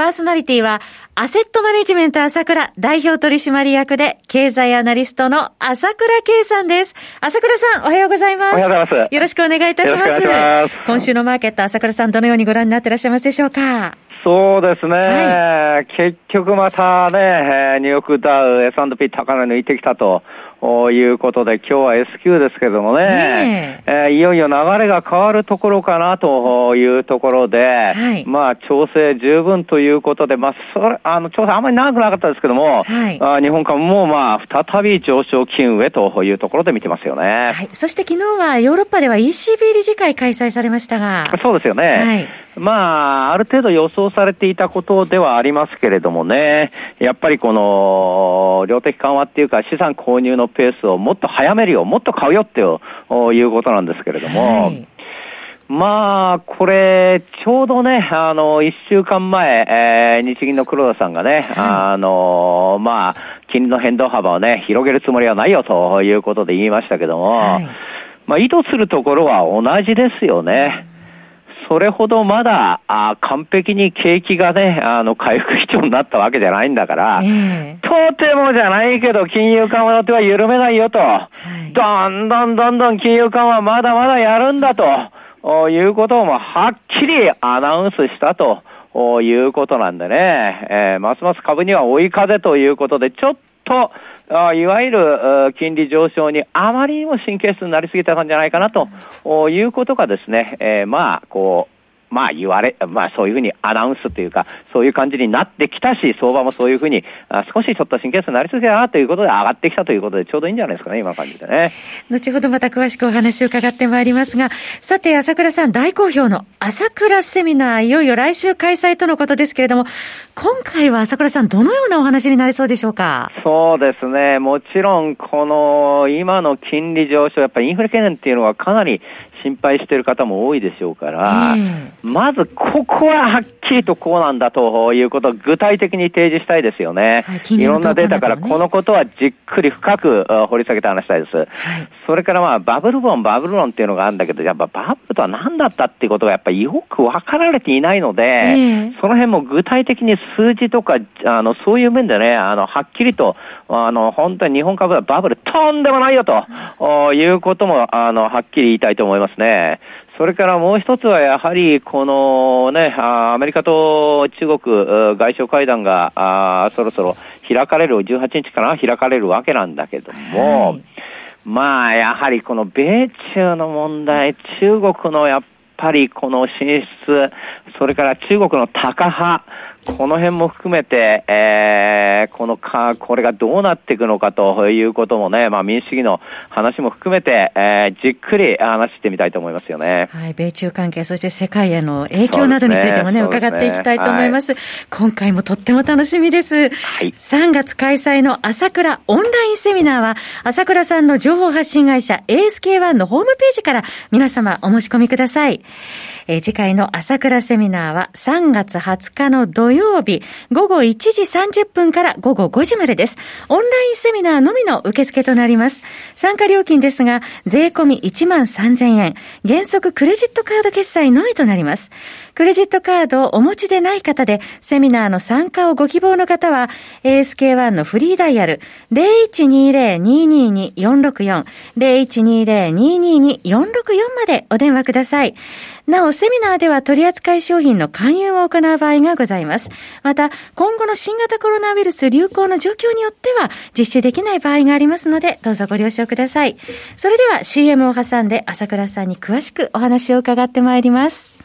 パーソナリティは、アセットマネジメント朝倉代表取締役で、経済アナリストの朝倉圭さんです。朝倉さん、おはようございます。おはようございます。よろしくお願いいたします。ます今週のマーケット、朝倉さん、どのようにご覧になっていらっしゃいますでしょうか？そうですね、はい、結局またね、ニューヨークダウ、S&P 高値抜いてきたということで、今日は S q ですけどもね、え。ー、いよいよ流れが変わるところかなというところで、はい、まあ、調整十分ということで、まあ、それ、あの、調整あんまり長くなかったですけども、はい、あ日本株もまあ、再び上昇金上というところで見てますよね。はい、そして昨日はヨーロッパでは ECB 理事会開催されましたが。そうですよね。はい、まあ、ある程度予想されていたことではありますけれどもね、やっぱりこの、量的緩和っていうか資産購入のペースをもっと早めるよ、もっと買うよっていうことなんですけれども、はい、まあ、これ、ちょうどね、あの、一週間前、えー、日銀の黒田さんがね、はい、あの、まあ、金利の変動幅をね、広げるつもりはないよということで言いましたけども、はい、まあ、意図するところは同じですよね。それほどまだ、あ完璧に景気がね、あの、回復基調になったわけじゃないんだから、えー、とてもじゃないけど、金融緩和の手は緩めないよと、はい、どんどんどんどん金融緩和まだまだやるんだと、いうことをもはっきりアナウンスしたと。いうことなんでね、えー、ますます株には追い風ということで、ちょっと、いわゆる金利上昇にあまりにも神経質になりすぎたんじゃないかなということがですね、えー、まあ、こう、まあ言われ、まあそういうふうにアナウンスというか、そういう感じになってきたし、相場もそういうふうに、あ少しちょっと神経質になりすぎたなということで上がってきたということで、ちょうどいいんじゃないですかね、今の感じでね。後ほどまた詳しくお話を伺ってまいりますが、さて、朝倉さん、大好評の朝倉セミナー、いよいよ来週開催とのことですけれども、今回は朝倉さん、どのようなお話になりそうでしょうか？そうですね、もちろん、この今の金利上昇、やっぱりインフレ懸念っていうのはかなり心配している方も多いでしょうから、まずここははっきりとこうなんだということを具体的に提示したいですよね。はい、いろんなデータからこのことはじっくり深く掘り下げて話したいです。はい、それからまあバブル論、バブル論っていうのがあるんだけど、やっぱバブルとは何だったっていうことがやっぱりよく分かられていないので、えー、その辺も具体的に数字とか、あの、そういう面でね、あの、はっきりと、あの、本当に日本株はバブルとんでもないよと、いうことも、あの、はっきり言いたいと思いますね。それからもう一つはやはり、このね、アメリカと中国外相会談があそろそろ開かれる、18日から開かれるわけなんだけども、はい、まあ、やはりこの米中の問題、中国のやっぱりこの進出、それから中国の高派、この辺も含めて、えー、このか、これがどうなっていくのかということもね、まあ民主主義の話も含めて、えー、じっくり話してみたいと思いますよね。はい、米中関係、そして世界への影響などについてもね、ね伺っていきたいと思います、はい、今回もとっても楽しみです。はい、3月開催の朝倉オンラインセミナーは、朝倉さんの情報発信会社 ASK1 のホームページから皆様お申し込みください。えー、次回の朝倉セミナーは3月20日の土曜日午後1時30分から午後5時までです。オンラインセミナーのみの受付となります。参加料金ですが、税込み1万3000円、原則クレジットカード決済のみとなります。クレジットカードをお持ちでない方で、セミナーの参加をご希望の方は、ASK1 のフリーダイヤル0120-222-464、0120-222-464までお電話ください。なお、セミナーでは取扱い商品の勧誘を行う場合がございます。また、今後の新型コロナウイルス流行の状況によっては、実施できない場合がありますので、どうぞご了承ください。それでは CM を挟んで、朝倉さんに詳しくお話を伺ってまいります。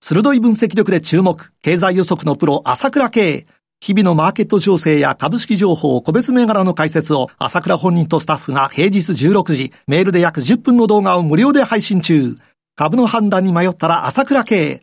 鋭い分析力で注目、経済予測のプロ、朝倉慶。日々のマーケット情勢や株式情報、個別銘柄の解説を朝倉本人とスタッフが平日16時、メールで約10分の動画を無料で配信中。株の判断に迷ったら朝倉系。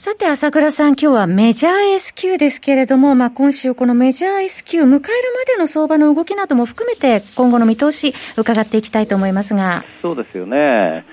さて、朝倉さん、今日はメジャー S q ですけれども、まあ、今週このメジャー S q 迎えるまでの相場の動きなども含めて、今後の見通し、伺っていきたいと思いますが。そうですよね。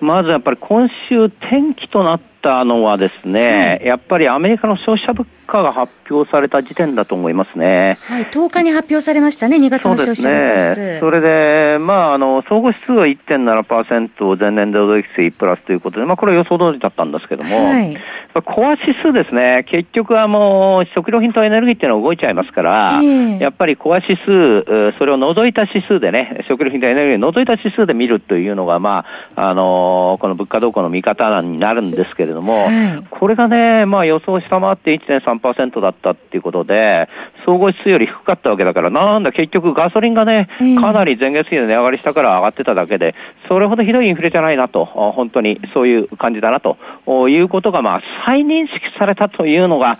まずやっぱり今週、天気となったのはですね、やっぱりアメリカの消費者物価が発表された時点だと思いますね。はい、10日に発表されましたね、2月の消費者物価指数。そね、それで、まあ、あの、総合指数は1.7%、前年度動益水プラスということで、まあ、これは予想通りだったんですけども、はい、コア指数ですね、結局はもう、食料品とエネルギーっていうのは動いちゃいますから、えー、やっぱりコア指数、それを除いた指数でね、食料品とエネルギーを除いた指数で見るというのが、まあ、あの、この物価動向の見方になるんですけれども、はい、これがね、まあ、予想を下回って1.3%だったっていうことで、総合指数より低かったわけだから、なんだ、結局ガソリンがね、かなり前月比で値上がりしたから上がってただけで、それほどひどいインフレじゃないなと、本当にそういう感じだなということが、まあ、再認識されたというのが、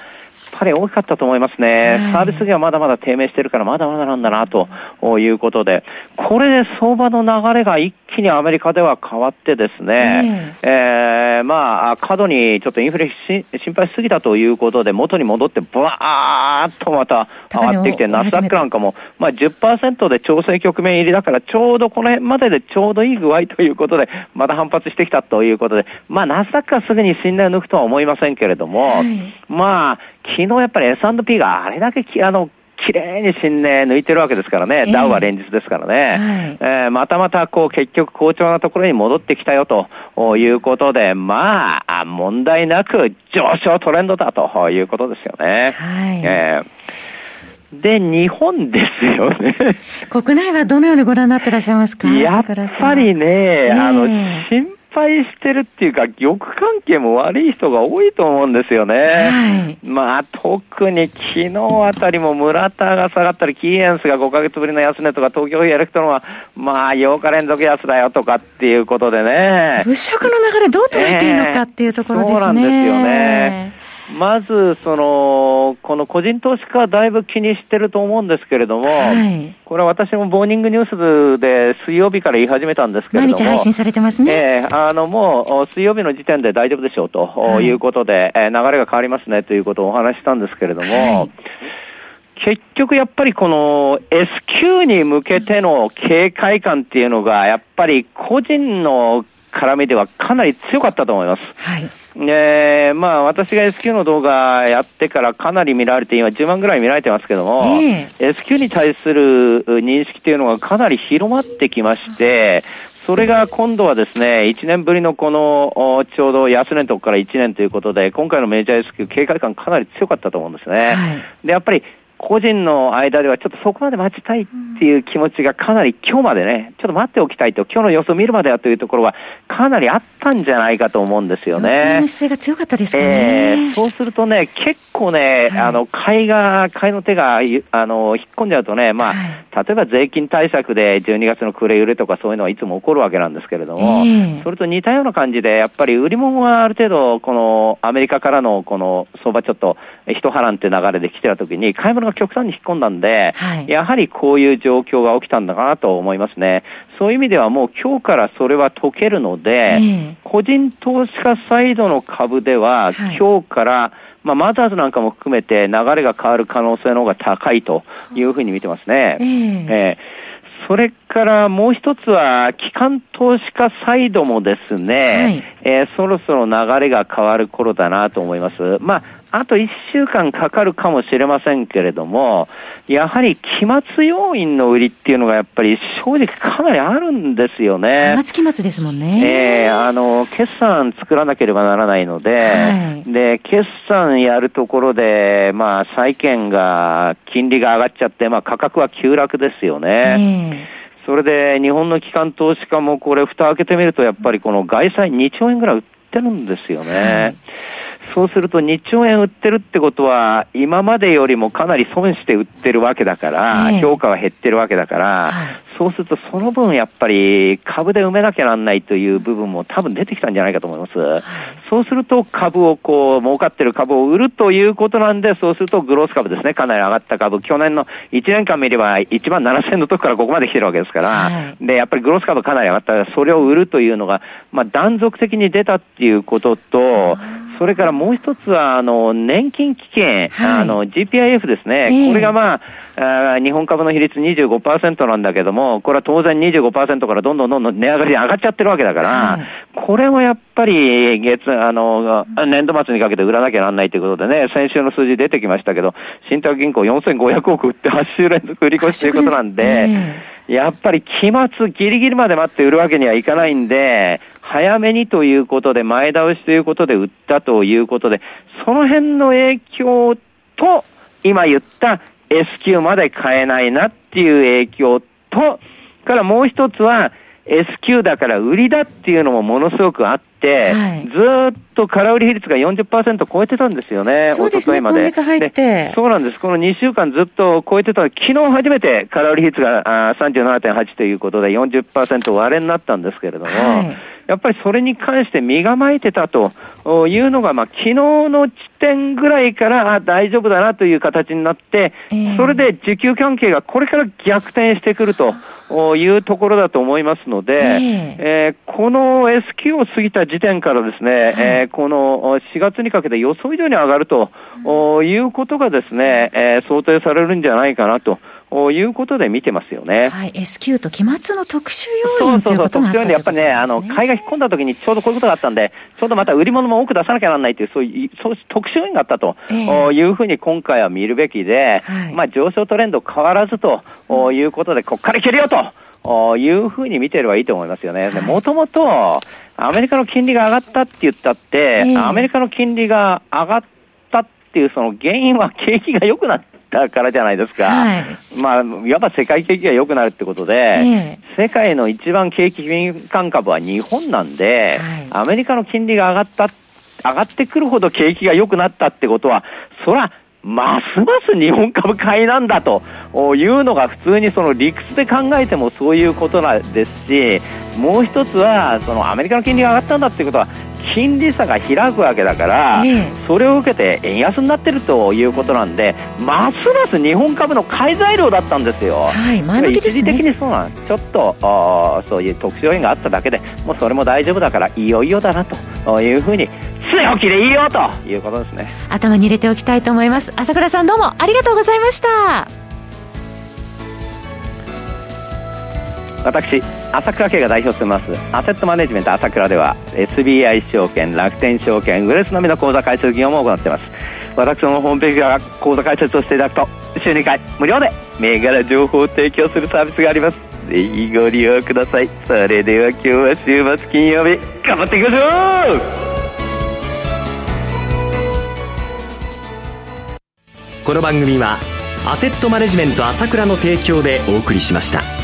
ぱり大きかったと思いますね。サービス業はまだまだ低迷してるからまだまだなんだなということで、これで相場の流れが一気にアメリカでは変わってですね、えー、えー、まあ、過度にちょっとインフレ心配しすぎたということで元に戻ってブワーッとまた上がってきて、ナスダックなんかも、まあ10%で調整局面入りだからちょうどこの辺まででちょうどいい具合ということで、また反発してきたということで、まあナスダックはすぐに信頼を抜くとは思いませんけれども、はい、まあ、昨日やっぱり S&P があれだけきあの綺麗に新年抜いてるわけですからね、えー、ダウは連日ですからね、はい、えー、またまたこう結局好調なところに戻ってきたよということで、まあ、問題なく上昇トレンドだということですよね。はい、えー、で、日本ですよね。国内はどのようにご覧になってらっしゃいますか？やっぱりね、えー、あの、心配してるっていうか、玉関係も悪い人が多いと思うんですよね。はい、まあ、特に昨日あたりも村田が下がったり、キーエンスが5ヶ月ぶりの安値とか、東京エレクトロンは、まあ、8日連続安だよとかっていうことでね。物色の流れどう捉えていいのかっていうところですね。そうなんですよね。まず、その、この個人投資家はだいぶ気にしてると思うんですけれども、はい、これは私もモーニングニュースで水曜日から言い始めたんですけれども、毎日配信されてますね？えー、あの、もう水曜日の時点で大丈夫でしょうということで、はい、えー、流れが変わりますねということをお話したんですけれども、はい。結局やっぱりこの S q に向けての警戒感っていうのが、やっぱり個人の絡みではかなり強かったと思います。はい。えー、まあ私が S q の動画やってからかなり見られて、今10万ぐらい見られてますけども、えー、S q に対する認識というのがかなり広まってきまして、それが今度はですね、1年ぶりのこの、ちょうど安値のとこから1年ということで、今回のメジャー S q 警戒感かなり強かったと思うんですね。はい、で、やっぱり個人の間ではちょっとそこまで待ちたいっていう気持ちがかなり今日までね、ちょっと待っておきたいと、今日の様子を見るまではというところはかなりあったんじゃないかと思うんですよね。その姿勢が強かったですかね。えー、そうするとね、結構ね、はい、あの、買いが、買いの手が、あの、引っ込んじゃうとね、まあ、はい、例えば税金対策で12月の暮れ売れとかそういうのはいつも起こるわけなんですけれども、えー、それと似たような感じで、やっぱり売り物はある程度、このアメリカからのこの相場ちょっと一波乱って流れで来てた時に、買い物が極端に引っ込んだんで、はい、やはりこういう状況が起きたんだなと思いますね。そういう意味ではもう今日からそれは解けるので、えー、個人投資家サイドの株では、今日から、まあ、マザーズなんかも含めて流れが変わる可能性の方が高いというふうに見てますね。えー、えーそれからもう一つは、機関投資家サイドもですね、はい、えー、そろそろ流れが変わる頃だなと思います。まあ、あと1週間かかるかもしれませんけれども、やはり期末要因の売りっていうのがやっぱり正直かなりあるんですよね。3月期末ですもんね。えー、あの、決算作らなければならないので、はい、で、決算やるところで、まあ、債券が、金利が上がっちゃって、まあ、価格は急落ですよね。えーそれで日本の機関投資家もこれ、蓋開けてみると、やっぱりこの外債2兆円ぐらい売っってるんですよね。はいそうすると2兆円売ってるってことは、今までよりもかなり損して売ってるわけだから、えー、評価は減ってるわけだから、はい、そうするとその分やっぱり株で埋めなきゃなんないという部分も多分出てきたんじゃないかと思います。はい、そうすると株をこう、儲かってる株を売るということなんで、そうするとグロース株ですね、かなり上がった株、去年の1年間見れば1万7000の時からここまで来てるわけですから、はい、で、やっぱりグロース株かなり上がった。ら、それを売るというのが、まあ断続的に出たっていうことと、それからもう一つは、あの、年金基金、はい、あの、GPIF ですね。えー、これがまあ、あ日本株の比率25%なんだけども、これは当然25%からどんどんどんどん値上がりで上がっちゃってるわけだから、はい、これをやっぱり月、あの、年度末にかけて売らなきゃなんないということでね、先週の数字出てきましたけど、信託銀行4500億売って8週連続売り越しということなんで、やっぱり期末ギリギリまで待って売るわけにはいかないんで、早めにということで、前倒しということで売ったということで、その辺の影響と、今言った S q まで買えないなっていう影響と、からもう一つは、S q だから売りだっていうのもものすごくあって、はい、ずっと空売り比率が40%超えてたんですよね、そうですね、今月入って。そうなんです。この2週間ずっと超えてた、昨日初めて空売り比率が37.8ということで40%割れになったんですけれども、はいやっぱりそれに関して身構えてたというのが、まあ、昨日の地点ぐらいから大丈夫だなという形になって、それで需給関係がこれから逆転してくるというところだと思いますので、えー、この S q を過ぎた時点からですね、えー、この4月にかけて予想以上に上がるということがですね、えー、想定されるんじゃないかなと。いうことで見てますよね。はい、S q と期末の特殊要因そうそうそう、特殊要因でやっぱりね、あの、買いが引っ込んだ時にちょうどこういうことがあったんで、ちょうどまた売り物も多く出さなきゃならないという、そういう、そう特殊要因があったと、えー、いうふうに今回は見るべきで、はい、まあ上昇トレンド変わらずということで、ここからいけるよと。いうふうに見てればいいと思いますよね。もともと、アメリカの金利が上がったって言ったって、えー、アメリカの金利が上がったっていうその原因は景気が良くなってだからじゃないですか。はい、まあ、いわば世界景気が良くなるってことで、えー、世界の一番景気敏感株は日本なんで、はい、アメリカの金利が上がった、上がってくるほど景気が良くなったってことは、そら、ますます日本株買いなんだというのが普通にその理屈で考えてもそういうことなんですし、もう一つは、そのアメリカの金利が上がったんだってことは、金利差が開くわけだから、えそれを受けて円安になってるということなんで、ますます日本株の買い材料だったんですよ。はい、前向きですね、一時的にそうなんちょっとあそういう特殊要因があっただけで、もうそれも大丈夫だから、いよいよだなというふうに強気でいいよということですね。頭に入れておきたいと思います。朝倉さんどうもありがとうございました私朝倉家が代表してます。アセットマネジメント朝倉では SBI 証券楽天証券グレスのみの口座開設業務を行っています。私のホームページから口座開設をしていただくと週2回無料で銘柄情報を提供するサービスがあります。ぜひご利用ください。それでは今日は週末金曜日頑張っていきましょう!この番組はアセットマネジメント朝倉の提供でお送りしました。